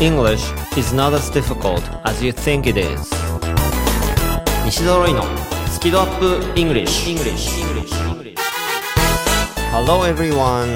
English is not as difficult as you think it is 西澤ロイのスキドアップ English, English. Hello everyone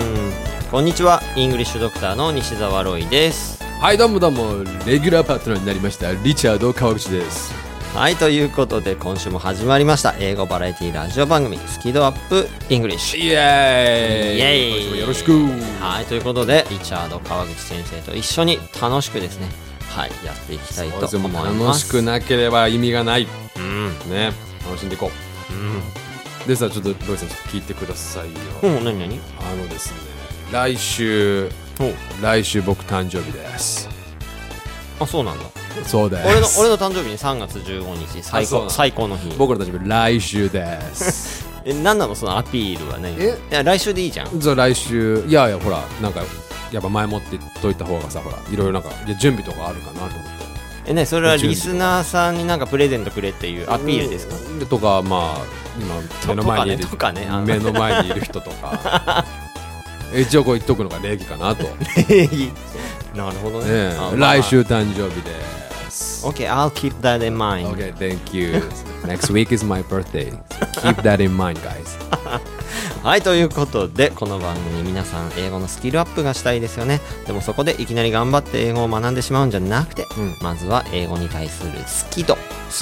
こんにちは English ドクターの西澤ロイですはいどうもどうもレギュラーパートナーになりましたリチャード川口ですはいということで今週も始まりました。英語バラエティラジオ番組スキドアップ English イエーイ。イエーイ。今週もよろしく。はいということでリチャード川口先生と一緒に楽しくですねはいやっていきたいと思います。楽しくなければ意味がない。うん。ね楽しんでいこう。ん。うでさちょっとロイさんちょっと聞いてくださいよ。うん何何？あのですね来週来週僕誕生日です。あそうなんだそうです。俺の俺の誕生日に3月15日最高最高の日。僕の誕生日来週です。え何なのそのアピールはねえ？いや来週でいいじゃん。じゃあ来週いやいやほらなんかやっぱ前もってといた方がさほらいろいろなんか準備とかあるかなと思って。えねそれはリスナーさんになんかプレゼントくれっていうアピールですか？でとかまあ今目の前にいるねね。目の前にいる人とか。一応こう言っとくのが礼儀かなと、ねなるほどね。えあまあ。来週誕生日です。OK I'll keep that in mind Okay, thank you. Next week is my birthday. Keep that in mind, guys. はいということでこの番組皆さん英語のスキルアップがしたいですよねでもそこでいきなり頑張って英語を学んでしまうんじゃなくて、うんまずは英語に対する好き度好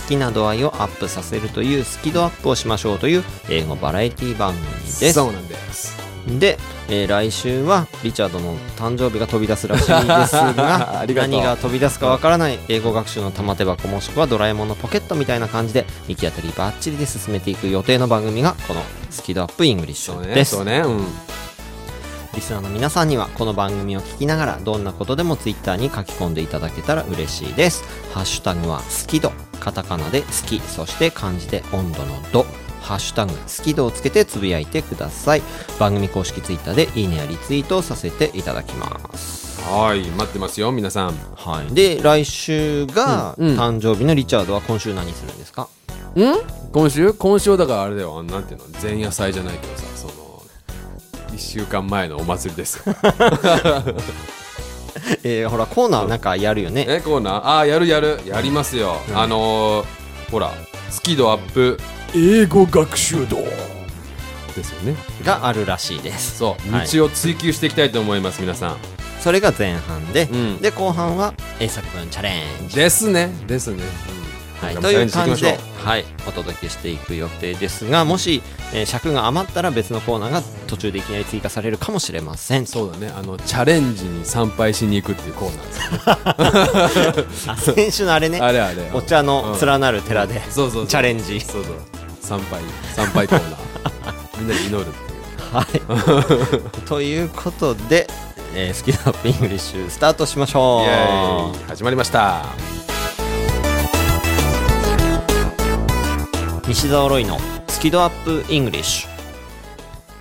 きな度合いをアップさせるというスキドアップをしましょうという英語バラエティ番組ですそうなんです。で、えー来週はリチャードの誕生日が飛び出すらしいですが 何が飛び出すかわからない英語学習の玉手箱もしくはドラえもんのポケットみたいな感じで行き当たりばっちりで進めていく予定の番組がこのスキドアップイングリッシ。ュです、そうね。うん。リスナーの皆さんにはこの番組を聞きながらどんなことでもツイッターに書き込んでいただけたら嬉しいですハッシュタグは好き度カタカナで好きそして漢字で温度の度ハッシュタグ好き度をつけてつぶやいてください。番組公式ツイッターでいいねやリツイートをさせていただきます。はい、待ってますよ、皆さん。はい。で来週がうんうん。誕生日のリチャードは今週何するんですか、今週？今週はだからあれだよ、なんていうの、前夜祭じゃないけどさ、その、1週間前のお祭りです。よ。えーほらコーナーなんかやるよね。え、コーナー？ああ、やるやる。やりますよ。あのー、ほら、スキドアップ英語学習道ですよね。があるらしいです。そう、はい。道を追求していきたいと思います、皆さん。それが前半で、うん。で後半は英作文チャレンジ。ですね。ですね。はい、こという感じではい、お届けしていく予定ですがもし、えー尺が余ったら別のコーナーが途中でいきなり追加されるかもしれません。そうだね。あの、チャレンジに参拝しに行くっていうコーナーですよ あ先週のあれね。あれあれ。お茶の連なる寺で、そうそうそう。チャレンジ。そうそう。参拝、参拝コーナー。みんなで祈るっていう。はいということで、えー、スキルアップイングリッシュスタートしましょう始まりました。西澤ロイのスキドアップイングリッシュ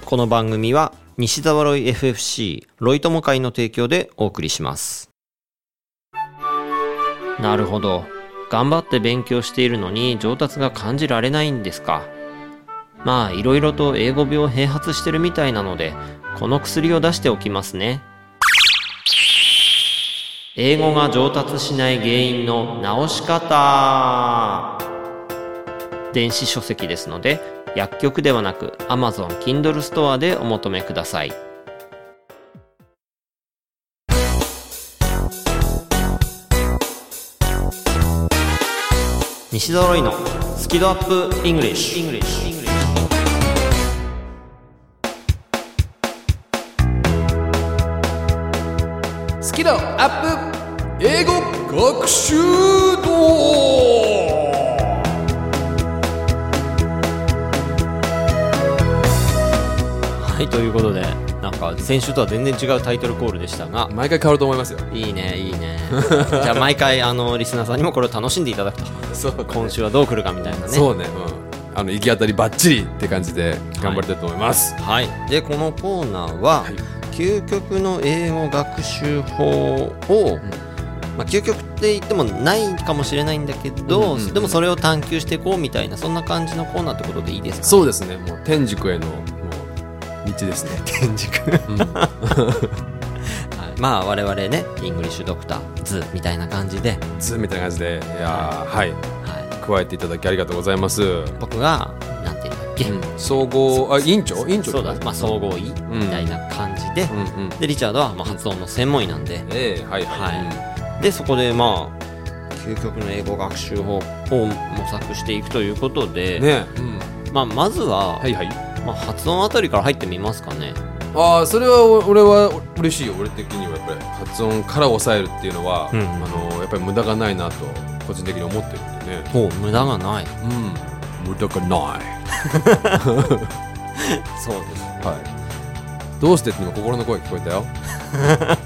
この番組は西澤ロイ FFC ロイ友会の提供でお送りしますなるほど頑張って勉強しているのに上達が感じられないんですか？まあいろいろと英語病併発してるみたいなのでこの薬を出しておきますね。英語が上達しない原因の直し方。電子書籍ですので薬局ではなく Amazon Kindle ストアでお求めください。西澤ロイのスキドアップイングリッシュスキドアップ英語学習道はいということでか先週とは全然違うタイトルコールでしたが毎回変わると思いますよ。いいねいいね じゃあ毎回あのリスナーさんにもこれを楽しんでいただくとそう今週はどう来るかみたいなねそうね。うん。あの行き当たりばっちりって感じで頑張りたいと思います。はい、でこのコーナーは、はい究極の英語学習法を、まあ、究極って言ってもないかもしれないんだけど、うんうんうんでもそれを探求していこうみたいなそんな感じのコーナーってことでいいですか？そうですね。もう天竺への道ですね。天竺。うん。はい、まあ我々ね English Doctors みたいな感じで、ズみたいな感じで。いやーはい。は加えていただきありがとうございます、い、僕がなんていうんだっけ、総合あ委員長委員長？そうだ、まあ、総合医みたいな感じで、うんうん。でリチャードはまあ発音の専門医なんで。ええはいはい、はい。でそこでまあ究極の英語学習法を模索していくということで、うんね。うんまあ、まずは、はいはいまあ、発音あたりから入ってみますかね。ああそれはお俺は嬉しいよ。俺的にはやっぱり発音から抑えるっていうのは、うん。あのやっぱり無駄がないなと個人的に思ってるんでね。ほう無駄がない。うん。無駄がない。そうです。はい。どうしてって今心の声聞こえたよ。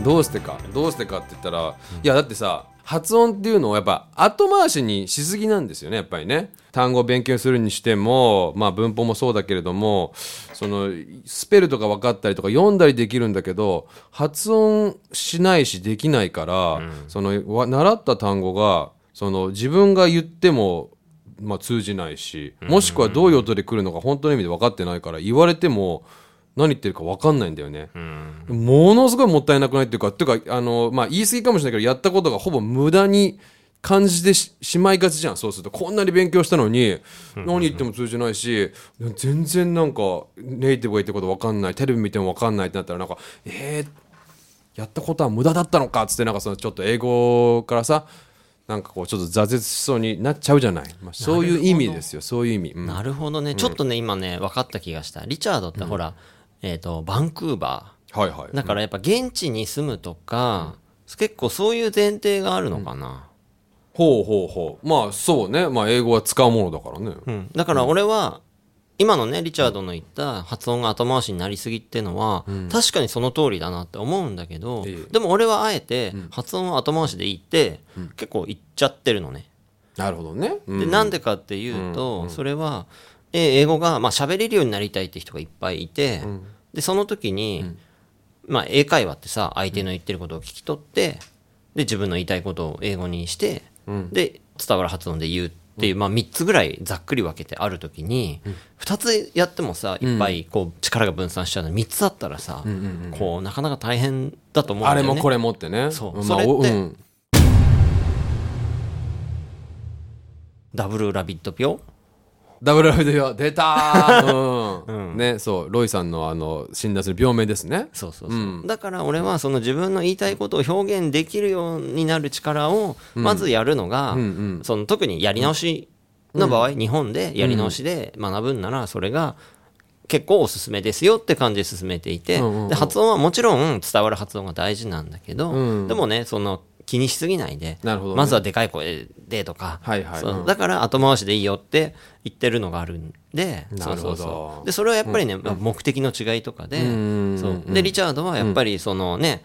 どうしてか。どうしてかって言ったら、いやだってさ発音っていうのをやっぱ後回しにしすぎなんですよねやっぱりね。単語を勉強するにしてもまあ文法もそうだけれどもそのスペルとか分かったりとか読んだりできるんだけど発音しないしできないから、そのわ習った単語がその自分が言ってもまあ、通じないしもしくはどういう音で来るのか本当の意味で分かってないから言われても何言ってるか分かんないんだよね、ものすごいもったいなくないっていうかっていうかあの、まあ、言い過ぎかもしれないけどやったことがほぼ無駄に感じてししまいがちじゃん。そうするとこんなに勉強したのに何言っても通じないし全然なんかネイティブが言ってること分かんないテレビ見ても分かんないってなったらなんかえー、やったことは無駄だったのかっつってなんかそのちょっと英語からさなんかこうちょっと挫折しそうになっちゃうじゃない、まあ、そういう意味ですよ。そういう意味、うん。なるほどね、ちょっとね今ね分かった気がした。リチャードってほら、えっ、とバンクーバはいはい。ーだからやっぱ現地に住むとか、結構そういう前提があるのかな、ほうほうほう。まあそうね。まあ英語は使うものだからね、うん。だから俺は、今のねリチャードの言った発音が後回しになりすぎっていうのは、確かにその通りだなって思うんだけど、ええ。でも俺はあえて発音は後回しでいいって、結構言っちゃってるのね、なるほどね、うん。でなんでかっていうと、それは、えー英語がまあ喋れるようになりたいって人がいっぱいいて、でその時に、まあ、英会話ってさ相手の言ってることを聞き取ってで自分の言いたいことを英語にして、で伝わる発音で言うっていう、まあ、3つぐらいざっくり分けてある時に、2つやってもさいっぱいこう力が分散しちゃうの。に3つあったらさ、こうなかなか大変だと思うんだよね。あれもこれもってね。そう。まあそれってダブルラビットピョダブルラビド出たー、うん。ねそう。ロイさんのあの診断する病名ですね。そうそうそう、だから俺はその自分の言いたいことを表現できるようになる力をまずやるのが、その特にやり直しの場合、日本でやり直しで学ぶんならそれが結構おすすめですよって感じで進めていて、で発音はもちろん伝わる発音が大事なんだけど、でもねその気にしすぎないで、なるほどね。まずはでかい声でとか、はいはい。そううん。だから後回しでいいよって言ってるのがあるんでなるほど。そうそうそう。でそれはやっぱりね、まあ目的の違いとかで,、でリチャードはやっぱりそのね、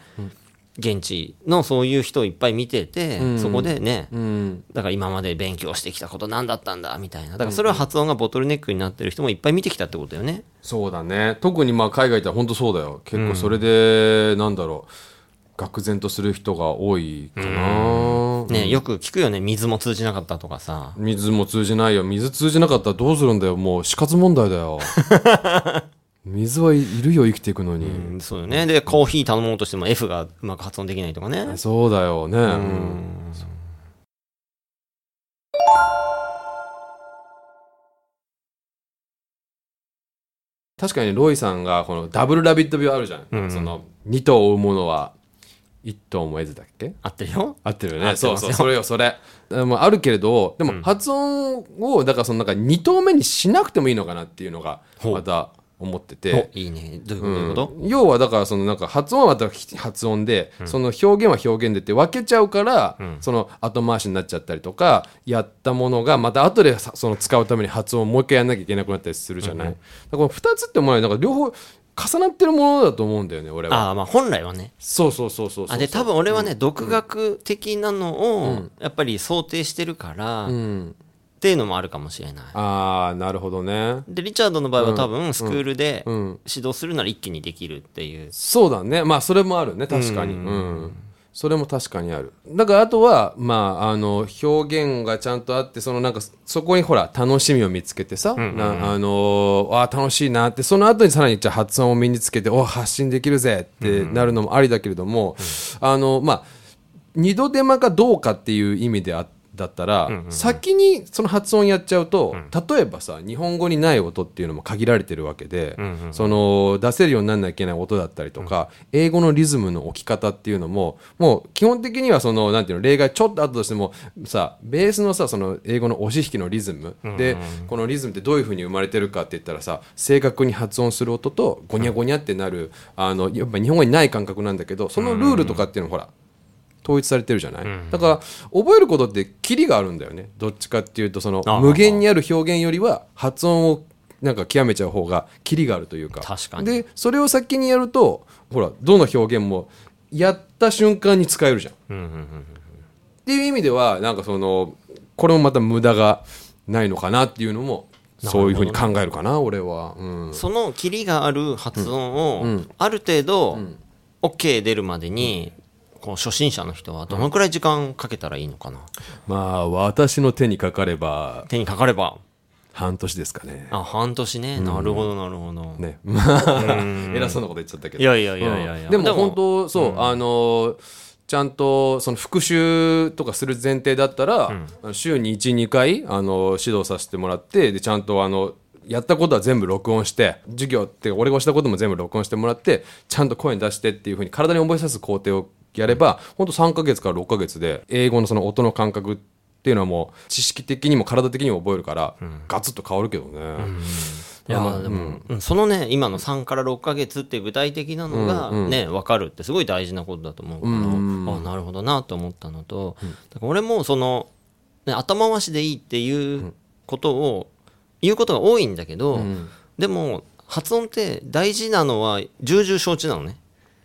現地のそういう人をいっぱい見てて、そこでね、うん。だから今まで勉強してきたこと何だったんだみたいな。だからそれは発音がボトルネックになってる人もいっぱい見てきたってことだよね。そうだね。特にまあ海外って本当そうだよ。結構それで、なんだろう愕然とする人が多いかな、ね、よく聞くよね。水も通じなかったとかさ。水も通じないよ。水通じなかったらどうするんだよ。もう死活問題だよ。水はいるよ生きていくのに、うんそうよね。でコーヒー頼もうとしても F がうまく発音できないとかね。そうだよね、うん。確かにロイさんがこのダブルラビット病あるじゃん、その2頭追うものは1頭も得ずだっけ？合ってるよ。合ってるよね。そうそうそれよそれ。でもあるけれどでも発音をだからそのなんか2頭目にしなくてもいいのかなっていうのがまた思ってて。おいいね。どういうこと？どういうこと、要はだからそのなんか発音はまた発音で、その表現は表現でって分けちゃうから、その後回しになっちゃったりとかやったものがまた後でさその使うために発音をもう一回やんなきゃいけなくなったりするじゃない、だからこの2つってもらなんか両方重なってるものだと思うんだよね俺は。ああまあ本来はね。そうそうそうそうあで多分俺はね、独学的なのをやっぱり想定してるから、うん。っていうのもあるかもしれない。ああなるほどね。でリチャードの場合は多分スクールでうん。指導するなら一気にできるっていう、そうだね。まあそれもあるね確かに。うんそれも確かにある。だからあとはまああの表現がちゃんとあってそのなんかそこにほら楽しみを見つけてさ、なあのあー楽しいなってその後にさらにじゃあ発音を身につけてお発信できるぜってなるのもありだけれども、あのまあ二度手間かどうかっていう意味であだったら、先にその発音やっちゃうと、例えばさ日本語にない音っていうのも限られてるわけで、その出せるようにならなきゃいけない音だったりとか、英語のリズムの置き方っていうのももう基本的にはそのなんていうの例外ちょっとあったとしてもさベースのさその英語の押し引きのリズム、でこのリズムってどういうふうに生まれてるかって言ったらさ正確に発音する音とゴニャゴニャってなる、あのやっぱ日本語にない感覚なんだけどそのルールとかっていうのほら統一されてるじゃない、だから覚えることってキリがあるんだよね。どっちかっていうとその無限にある表現よりは発音をなんか極めちゃう方がキリがあるというか。確かに。でそれを先にやるとほらどの表現もやった瞬間に使えるじゃん。っていう意味ではなんかそのこれもまた無駄がないのかなっていうのもそういうふうに考えるかな俺は。うん。そのキリがある発音を、ある程度、OK 出るまでに、こう初心者の人はどのくらい時間かけたらいいのかな、まあ私の手にかかれば手にかかれば。半年ですかね。あ半年ね、なるほどなるほど、ね、まあ偉そうなこと言っちゃったけど。いやいやいやいやうん。でも本当そう、あのちゃんとその復習とかする前提だったら、週に12回あの指導させてもらってでちゃんとあのやったことは全部録音して授業って俺がしたことも全部録音してもらってちゃんと声に出してっていうふうに体に覚えさせる工程をやれば本当3ヶ月から6ヶ月で英語のその音の感覚っていうのはもう知識的にも体的にも覚えるから、ガツッと変わるけどね。いやでも、うん。そのね今の3から6ヶ月っていう具体的なのがね、分かるってすごい大事なことだと思うから、あなるほどなと思ったのと、だから俺もその、ね、頭回しでいいっていうことを言うことが多いんだけど、でも発音って大事なのは重々承知なのね。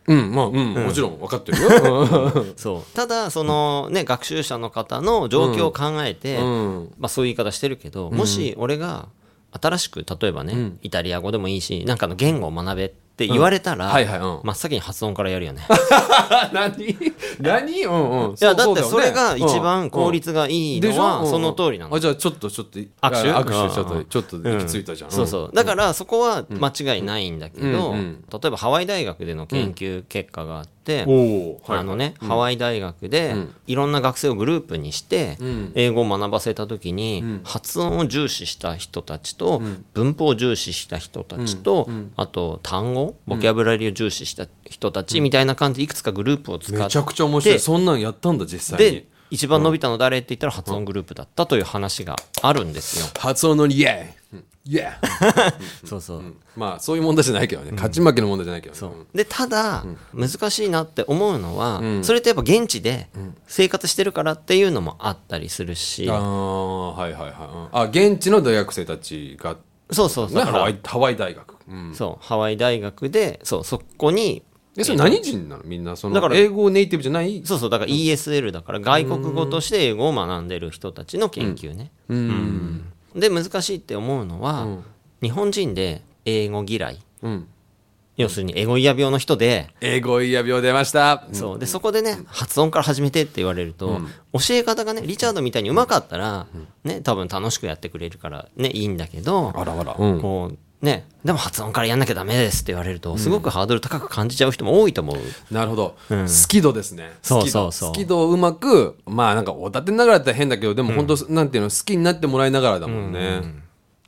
うん、まあ、うん、もちろん分かってるよ。そう。ただそのね学習者の方の状況を考えて、うん。まあ、そういう言い方してるけど、もし俺が新しく例えばね、イタリア語でもいいしなんかの言語を学べって言われたら、はいはいうん。真っ先に発音からやるよね。何？何？うんうん。いやだってうそれが一番効率率がいいのはその通りなの。あ、じゃあちょっとちょっと、握手？あ握手ちょっうん。と、ちょっと行き着いたじゃん。そうそう。だからそこは間違いないんだけど、例えばハワイ大学での研究結果があって、あのね、ハワイ大学でん。いろんな学生をグループにしてん。英語を学ばせた時に発音を重視した人たちと文法を重視した人たちとあと単語ボキャブラリーを重視した人たちみたいな感じでいくつかグループを使っめちゃくちゃ面白い。てそんなんやったんだ、実際に。で。一番伸びたの誰って言ったら発音グループだったという話があるんですよ。発音のイエーイ。イエーイ。そうそう。まあ、そういう問題じゃないけどね。勝ち負けの問題じゃないけどね。そう。でただ、難しいなって思うのは、それってやっぱ現地で生活してるからっていうのもあったりするし、ああ、はいはいはい。うん。あ、現地の大学生たちが、そうそうね、だからハワイ、ハワイ大学。うん。そうハワイ大学でそうそこにえ、それ何人なの？みんな、その、だから英語ネイティブじゃない？そうそうだから ESL だから外国語として英語を学んでる人たちの研究ね、うん。で難しいって思うのは、日本人で英語嫌い。うん。要するに英語嫌病の人で、英語イヤ病出ました。そう。でそこでね発音から始めてって言われると、教え方がねリチャードみたいにうまかったら、ね多分楽しくやってくれるからねいいんだけど、あらあら。うん。こうねでも発音からやんなきゃダメですって言われるとすごくハードル高く感じちゃう人も多いと思う、なるほど、好き度ですね。そう好き度そうそう。好き度。をうまくまあなんかおだてながらだったら変だけどでも本当、なんていうの好きになってもらいながらだもんね、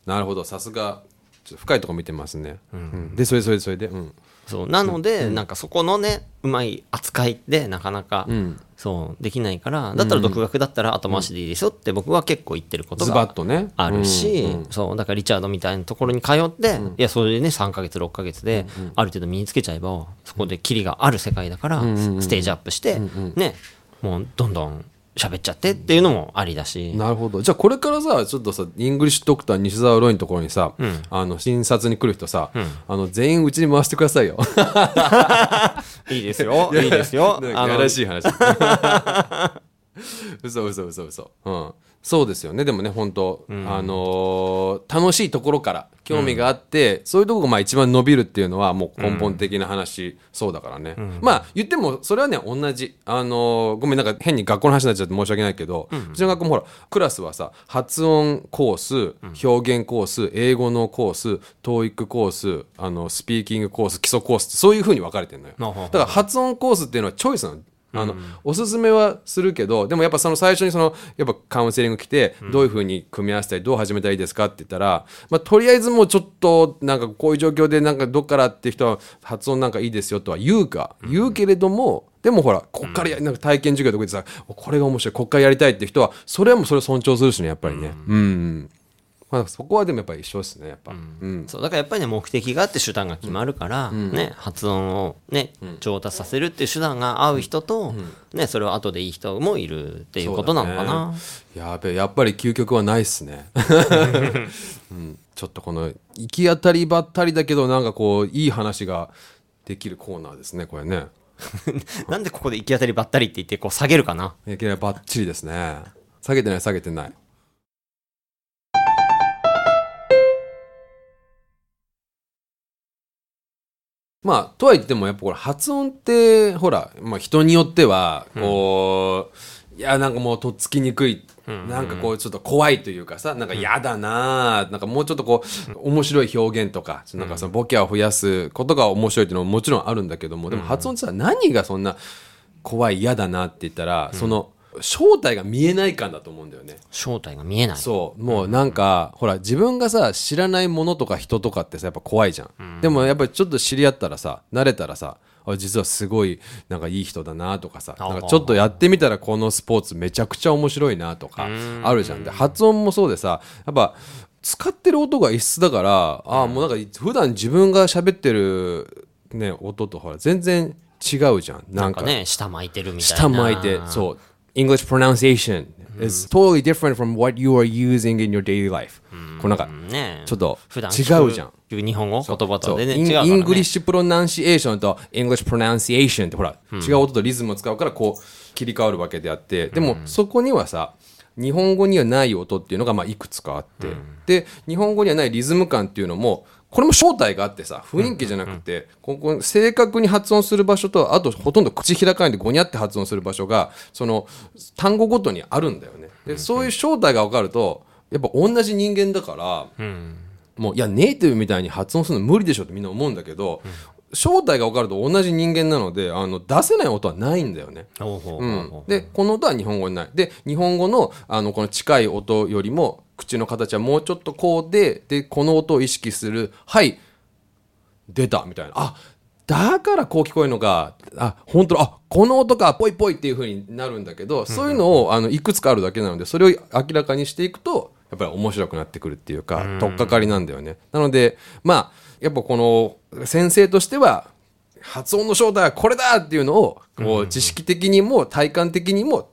なるほど。さすがちょっと深いとこ見てますね、うん。でそれそれそれでうん。そう。なので、なんかそこのねうまい扱いでなかなか、ん。そうできないからだったら独学だったら後回しでいいですよって僕は結構言ってることがあるし、うん。うん。そうだからリチャードみたいなところに通って、いやそれでね3ヶ月6ヶ月である程度身につけちゃえばそこでキリがある世界だから、ステージアップして、ねもうどんどん喋っちゃってっていうのもありだし、なるほど。じゃあこれからさちょっとさイングリッシュドクター西澤ロイのところにさ、あの診察に来る人さ、あの全員うちに回してくださいよ。いいですよ。いいですよ。なんかあのやらしい話。嘘嘘嘘嘘。うんそうですよね。でもね本当、あのー楽しいところから興味があって、そういうところがまあ一番伸びるっていうのはもう根本的な話、そうだからね、まあ言ってもそれはね同じ。あのーごめんなんか変に学校の話になっちゃって申し訳ないけど、うちの学校もほらクラスはさ発音コース表現コース英語のコース TOEIC コースあのスピーキングコース基礎コースってそういうふうに分かれてるのよ。だから発音コースっていうのはチョイスなのあの、おすすめはするけどでもやっぱその最初にそのやっぱカウンセリング来て、どういうふうに組み合わせたりどう始めたらいいですかって言ったら、まあ、とりあえずもうちょっとなんかこういう状況でなんかどっからって人は発音なんかいいですよとは言うか、言うけれどもでもほらこっからやなんか体験授業とかでさこれが面白いこっからやりたいって人はそれはもうそれを尊重するしねやっぱりね。うん、まあ、そこはでもやっぱり一緒ですねやっぱ、うん。そうだからやっぱりね目的があって手段が決まるから、ね、発音をね上達させるっていう手段が合う人と、ね、それを後でいい人もいるっていうことなのかな、やべえやっぱり究極はないっすね、うん、ちょっとこの行き当たりばったりだけどなんかこういい話ができるコーナーですねこれね。なんでここで行き当たりばったりって言ってこう下げるかな。いきなりばっちりですね。下げてない下げてないまあとはいってもやっぱこれ発音ってほら、まあ、人によってはこう、いやなんかもうとっつきにくい、なんかこうちょっと怖いというかさなんか嫌だな、なんかもうちょっとこう面白い表現とかなんかそのボケを増やすことが面白いっていうのももちろんあるんだけどもでも発音ってさ何がそんな怖い嫌だなって言ったら、その正体が見えない感だと思うんだよね。正体が見えない。そう。もうなんか、ほら自分がさ知らないものとか人とかってさやっぱ怖いじゃん、でもやっぱりちょっと知り合ったらさ慣れたらさあ実はすごいなんかいい人だなとかさあなんかちょっとやってみたらこのスポーツめちゃくちゃ面白いなとかあるじゃん。で発音もそうでさやっぱ使ってる音が異質だからああもうなんか普段自分が喋ってるね音とほら全然違うじゃん。なんかね下巻いてるみたいな。下巻いてそう English pronunciation is totally different from what you are using in your daily life. こうなんかねちょっと違うじゃん。日本語言葉と全然違うから、ね、イングリッシュプロナンシエーションと English pronunciation ってほら、違う音とリズムを使うからこう切り替わるわけであって。でもそこにはさ日本語にはない音っていうのがまあいくつかあって、で日本語にはないリズム感っていうのもこれも正体があってさ雰囲気じゃなくて、ここ正確に発音する場所とあとほとんど口開かないでゴニャって発音する場所がその単語ごとにあるんだよね。でそういう正体が分かるとやっぱ同じ人間だから、もういやネイティブみたいに発音するの無理でしょってみんな思うんだけど、正体が分かると同じ人間なのであの出せない音はないんだよね。ほうん。でこの音は日本語にない。で日本語のあのこの近い音よりも口の形はもうちょっとこうででこの音を意識するはい出たみたいな。あだからこう聞こえるのかあ本当だ。あこの音かぽいぽいっていう風になるんだけど、そういうのをあのいくつかあるだけなのでそれを明らかにしていくとやっぱり面白くなってくるっていうか、取っかかりなんだよね。なのでまあやっぱこの先生としては発音の正体はこれだっていうのをこう知識的にも体感的にも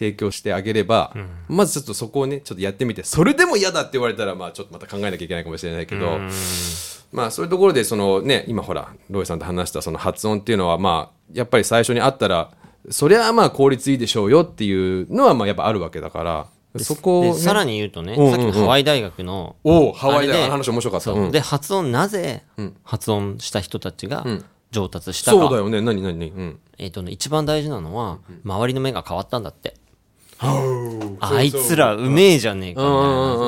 提供してあげれば、まずちょっとそこをねちょっとやってみてそれでも嫌だって言われたらまあちょっとまた考えなきゃいけないかもしれないけど、まあそういうところでそのね今ほらロイさんと話したその発音っていうのはまあやっぱり最初にあったらそりゃまあ効率いいでしょうよっていうのはまあやっぱあるわけだからそこを、ね、でさらに言うとね、うんうんうん。さっきのハワイ大学のおおハワイであれあの話面白かった。そう、うん。で発音なぜ発音した人たちが上達したか、そうだよね。何何何？うん。えっ、とね一番大事なのは、周りの目が変わったんだってあいつらうめえじゃねえかみたい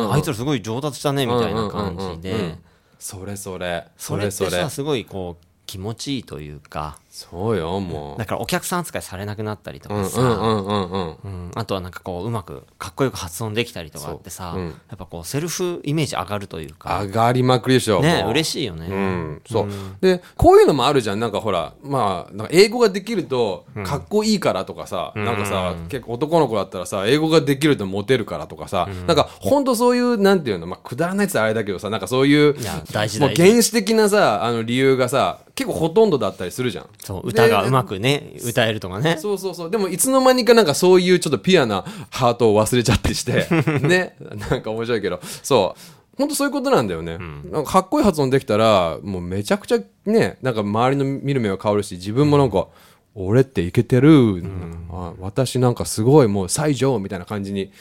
な。あいつらすごい上達したねみたいな感じで。それそれ。それそれ。すごいこう気持ちいいというかそうよもう。だからお客さん扱いされなくなったりとうんかさ、うんうんうんうんうん。あとはなんかこううまくかっこよく発音できたりとかってさ、やっぱこうセルフイメージ上がるというか。上がりまくりでしょね嬉しいよね、うん、そう、でこういうのもあるじゃん。なんかほらまあなんか英語ができるとかっこいいからとかさ、なんかさ結構男の子だったらさ英語ができるとモテるからとかさ、なんかほんとそういうなんていうの、まあ、くだらないって言ったらあれだけどさなんかそういういや大事。もう原始的なさあの理由がさ結構ほとんどだったりするじゃん。そう歌がでうまくね歌えるとかね。そうそうそう。でも、いつの間にかなんかそういうちょっとピュアなハートを忘れちゃったりして、ね。なんか面白いけど、そう。本当そういうことなんだよね、なんかかっこいい発音できたら、もうめちゃくちゃね、なんか周りの見る目は変わるし、自分もなんか、俺っていけてる、ああ私なんかすごいもう西条みたいな感じに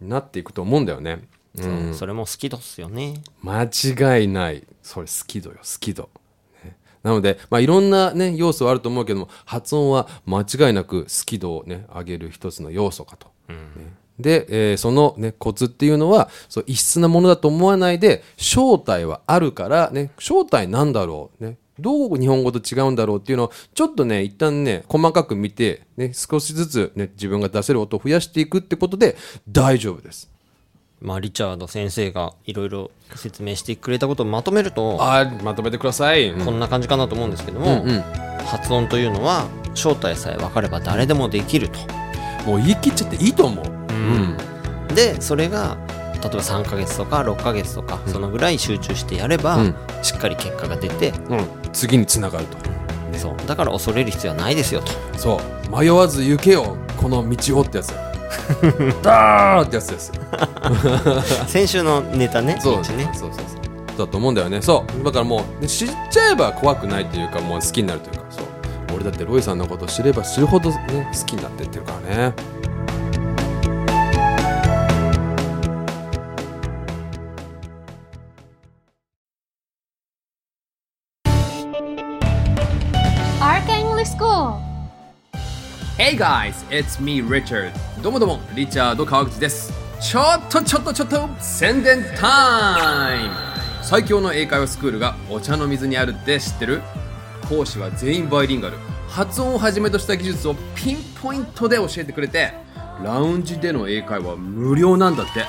なっていくと思うんだよね。そうそれも好きだっすよね。間違いない。それ好き度よ好き度、ねなので、まあ、いろんな、ね、要素はあると思うけども発音は間違いなく好き度を、ね、上げる一つの要素かと、ね。で、えーその、ね、コツっていうのはそう異質なものだと思わないで正体はあるから、ね、正体なんだろう、ね、どう日本語と違うんだろうっていうのをちょっとね一旦ね細かく見て、ね、少しずつ、ね、自分が出せる音を増やしていくってことで大丈夫です。まあリチャード先生がいろいろ説明してくれたことをまとめるとあーまとめてください。こんな感じかなと思うんですけども、うん発音というのは正体さえ分かれば誰でもできるともう言い切っちゃっていいと思う。うん。でそれが例えば3ヶ月とか6ヶ月とか、そのぐらい集中してやれば、うんしっかり結果が出て、うん。次につながると。そうだから恐れる必要はないですよとそう。迷わず行けよ、この道をってやつ。ダーってやつです。先週のネタねそう道ねそうそうそう。だと思うんだよね。そう。だからもう、ね知っちゃえば怖くないというか、もう好きになるというか、そう。俺だってロイさんのことを知れば知るほどね、好きになってってるからね。Guys, it's me Richard どうもどうもリチャード川口ですちょっとちょっとちょっと宣伝タイム最強の英会話スクールがお茶の水にあるって知ってる？講師は全員バイリンガル発音をはじめとした技術をピンポイントで教えてくれてラウンジでの英会話無料なんだって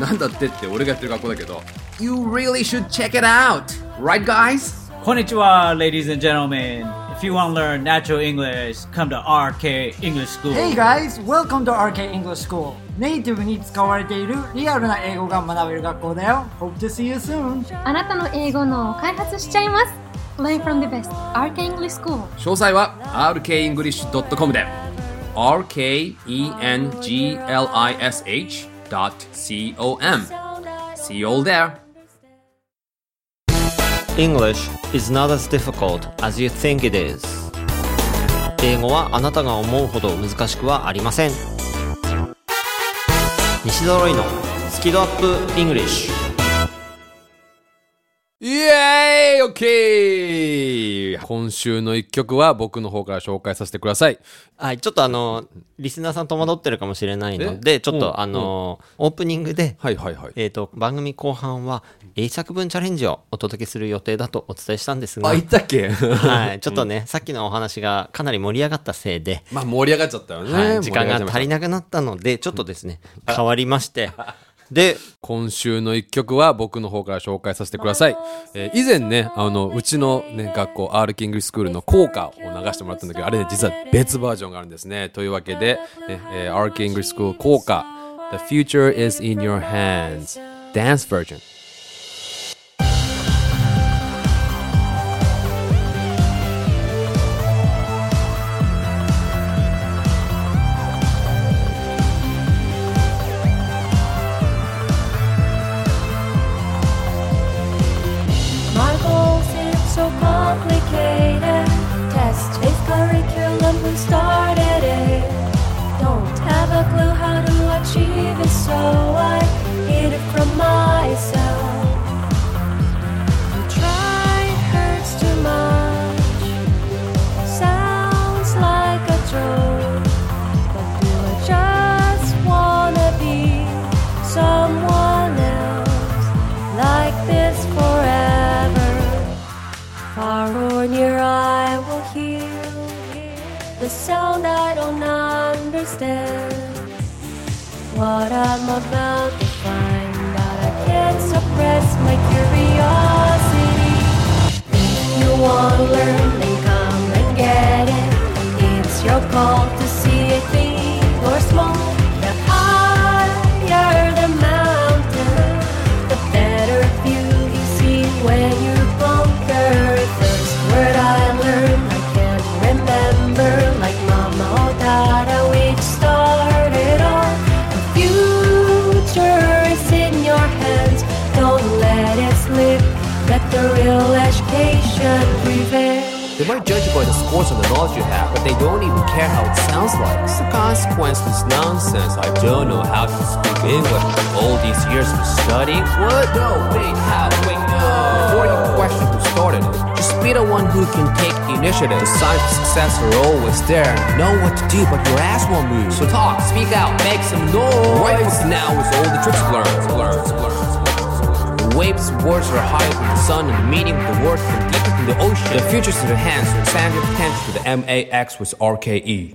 なんだってって俺がやってる学校だけど You really should check it out! Right guys? Konnichiwa, ladies and gentlemen. If you want to learn natural English, come to RK English School. Hey guys, welcome to RK English School. ネイティブに使われているリアルな英語が学べる学校だよ。Hope to see you soon. あなたの英語の開発しちゃいます Learn from the best Arca English School 詳細は rkenglish.com で rkenglish.com See you all there English is not as difficult as you think it is 英語はあなたが思うほど難しくはありません西揃いのスキドアップ English イエーイオッケー今週の一曲は僕の方から紹介させてください。はい、ちょっとあの、リスナーさん戸惑ってるかもしれないので、ちょっうんとあの、オープニングで、はいはいはい。えっ、と、番組後半は英作文チャレンジをお届けする予定だとお伝えしたんですが、あ、言ったっけ？はい、ちょっとね、さっきのお話がかなり盛り上がったせいで、まあ盛り上がっちゃったよね。はい、時間が足りななくなったので、ちょっとですね、変わりまして、で、今週の一曲は僕の方から紹介させてください。えー以前ね、あの、うちのね、学校、アールキングスクールの効果を流してもらったんだけど、あれね、実は別バージョンがあるんですね。というわけで、ね、えー、アールキングスクール効果、The future is in your hands, dance version. my mouth. Might judge by the scores and the knowledge you have, but they don't even care how it sounds like. It's the consequence of this nonsense. I don't know how to speak English. All these years of studying? What? No, wait, how? Wait, no. Before you question who started it, just be the one who can take the initiative. The signs of success are always there. Know what to do, but your ass won't move. So talk, speak out, make some noise. Right now is all the tricks learned. learned, learned. Waves, words are higher than the sun, and the meaning of the word from deeper than the ocean. The future's in your hands, so expand your potential to the MAX with RKE.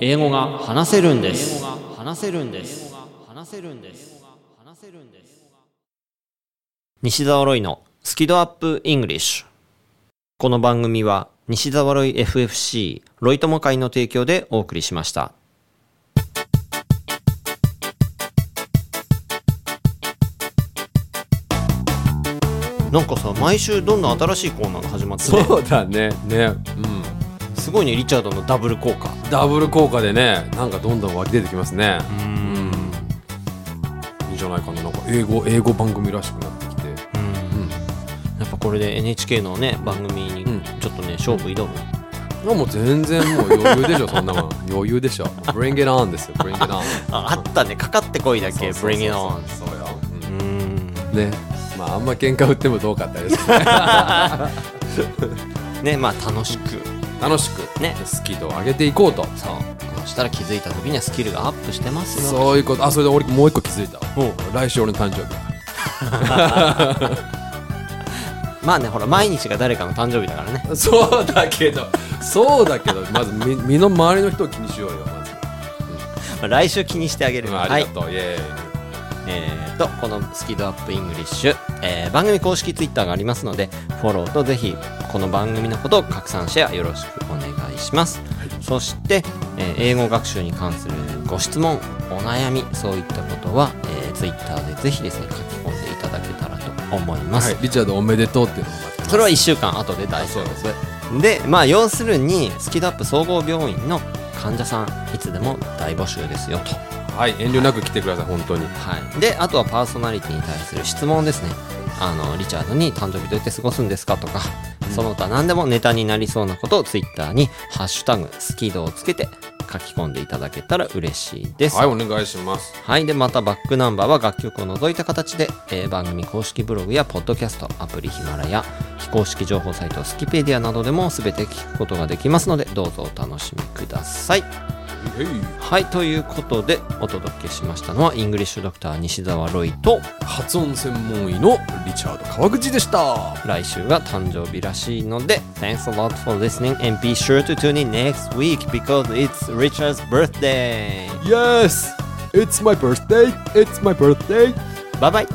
英語が話せるんです。話せるんです。話せるんです。話せるんです。西澤ロイのスキドアップイングリッシュ。この番組は西澤ロイ FFC ロイ友会の提供でお送りしました。なんかさ、毎週どんどん新しいコーナーが始まってね、そうだね。ね。うん。すごいね、リチャードのダブル効果。ダブル効果でね、なんかどんどん湧き出てきますね。うん。いいんじゃないかな。なんか英語、英語番組らしくなってきて。やっぱこれで NHK のね番組にうんちょっとね勝負挑む、もう全然もう余裕でしょ、そんなもん。余裕でしょ。Bring it on ですよ、Bring it on。ああったねかかってこいだけそうそうそう Bring it on そうよ。うーんうんね。まああんま喧嘩売ってもどうかってあれですけね まあ楽しく楽しくねスキルを上げていこうと。そう。そしたら気づいた時にはスキルがアップしてますよ。そういうこと。あ、それで俺もう一個気づいたわ。来週俺の誕生日。だ。まあねほら毎日が誰かの誕生日だからね。そうだけど、そうだけど、まず身身の回りの人を気にしようよ、まず。まあ来週気にしてあげる、うんあはいりがとう、イエえー、とこのスキドアップイングリッシュ、えー番組公式ツイッターがありますのでフォローとぜひこの番組のことを拡散シェアよろしくお願いします、そして、えー英語学習に関するご質問お悩みそういったことは、えー、ツイッターでぜひですね書き込んでいただけたらと思います。はい、リチャードおめでとうっていうのもそれは1週間後で大丈夫です。でまあ要するにスキドアップ総合病院の患者さんいつでも大募集ですよとはい、遠慮なく来てください、本当に。はい、であとはパーソナリティに対する質問ですねあのリチャードに誕生日どうやって過ごすんですかとか、その他何でもネタになりそうなことをツイッターに「ハッシュタグスキド」をつけて書き込んでいただけたら嬉しいですはい、お願いします。はい。で、またバックナンバーは楽曲を除いた形で、えー番組公式ブログやポッドキャスト、アプリヒマラヤ、非公式情報サイトスキペディアなどでも全て聞くことができますので、どうぞお楽しみください。はい。ということで、お届けしましたのは、イングリッシュドクター西澤ロイと、発音専門医のリチャード川口でした。来週が誕生日らしいので、Thanks a lot for listening and be sure to tune in next week because it's Richard's birthday! Yes! It's my birthday! It's my birthday! バイバイ